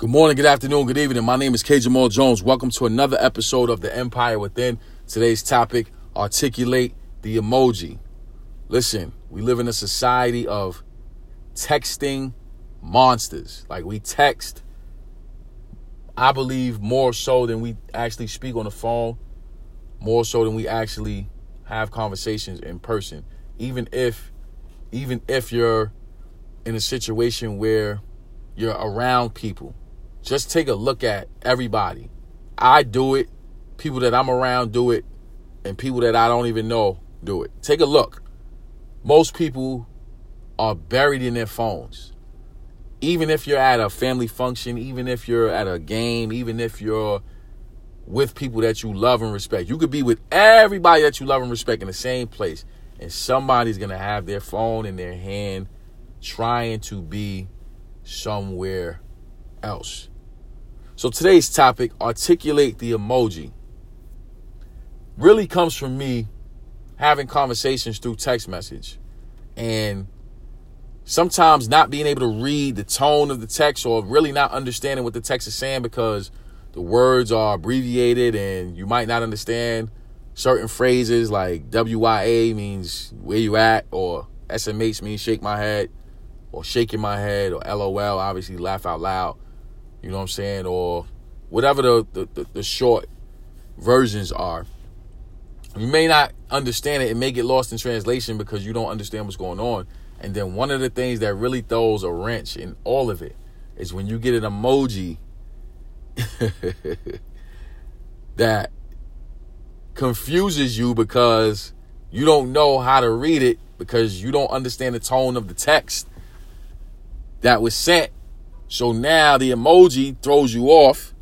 Good morning, good afternoon, good evening. My name is K. Jamal Jones. Welcome to another episode of The Empire Within. Today's topic articulate the emoji. Listen, we live in a society of texting monsters. Like we text, I believe, more so than we actually speak on the phone, more so than we actually have conversations in person. Even if even if you're in a situation where you're around people just take a look at everybody. I do it, people that I'm around do it, and people that I don't even know do it. Take a look. Most people are buried in their phones. Even if you're at a family function, even if you're at a game, even if you're with people that you love and respect. You could be with everybody that you love and respect in the same place, and somebody's to have their phone in their hand trying to be somewhere else. So today's topic, articulate the emoji, really comes from me having conversations through text message. And sometimes not being able to read the tone of the text or really not understanding what the text is saying because the words are abbreviated and you might not understand certain phrases like WYA means where you at or SMH means shake my head or shaking my head or LOL obviously laugh out loud you know what I'm saying, or whatever the, the, the, the short versions are. You may not understand it. It may get lost in translation because you don't understand what's going on. And then one of the things that really throws a wrench in all of it is when you get an emoji that confuses you because you don't know how to read it because you don't understand the tone of the text that was sent so now the emoji throws you off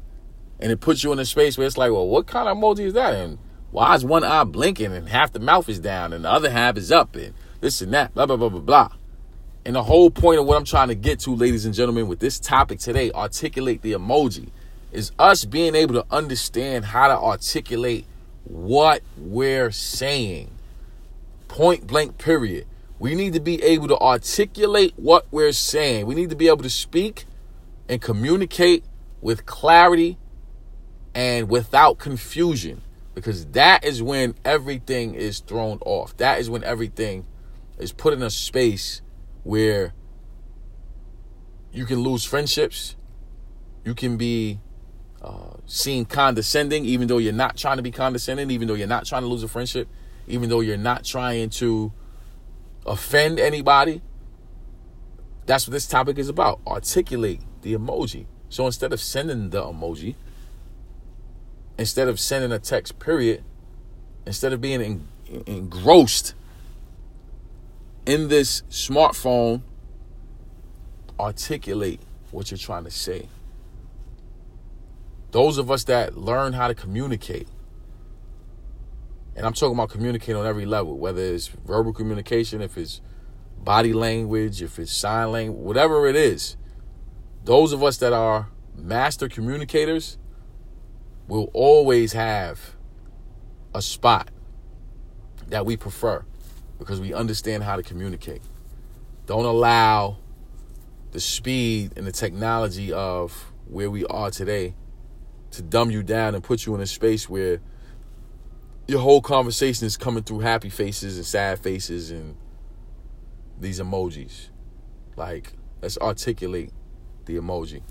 and it puts you in a space where it's like, well, what kind of emoji is that? And why is one eye blinking and half the mouth is down and the other half is up and this and that, blah, blah, blah, blah, blah. And the whole point of what I'm trying to get to, ladies and gentlemen, with this topic today, articulate the emoji, is us being able to understand how to articulate what we're saying. Point blank, period. We need to be able to articulate what we're saying. We need to be able to speak and communicate with clarity and without confusion because that is when everything is thrown off. That is when everything is put in a space where you can lose friendships. You can be uh, seen condescending, even though you're not trying to be condescending, even though you're not trying to lose a friendship, even though you're not trying to offend anybody. That's what this topic is about. Articulate the emoji. So instead of sending the emoji, instead of sending a text, period, instead of being en- engrossed in this smartphone, articulate what you're trying to say. Those of us that learn how to communicate, and I'm talking about communicating on every level, whether it's verbal communication, if it's body language, if it's sign language, whatever it is, those of us that are master communicators will always have a spot that we prefer because we understand how to communicate. Don't allow the speed and the technology of where we are today to dumb you down and put you in a space where your whole conversation is coming through happy faces and sad faces and these emojis. Like, let's articulate the emoji.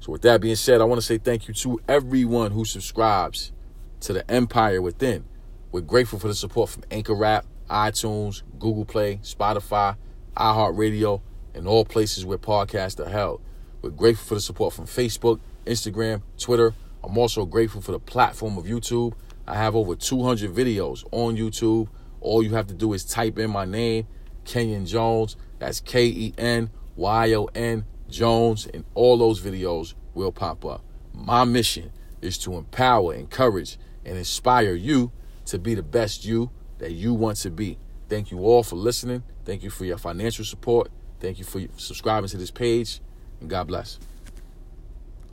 So, with that being said, I want to say thank you to everyone who subscribes to the Empire Within. We're grateful for the support from Anchor Rap, iTunes, Google Play, Spotify, iHeartRadio, and all places where podcasts are held. We're grateful for the support from Facebook, Instagram, Twitter. I'm also grateful for the platform of YouTube. I have over 200 videos on YouTube. All you have to do is type in my name, Kenyon Jones. That's K E N Y O N Jones, and all those videos will pop up. My mission is to empower, encourage, and inspire you to be the best you that you want to be. Thank you all for listening. Thank you for your financial support. Thank you for subscribing to this page. And God bless.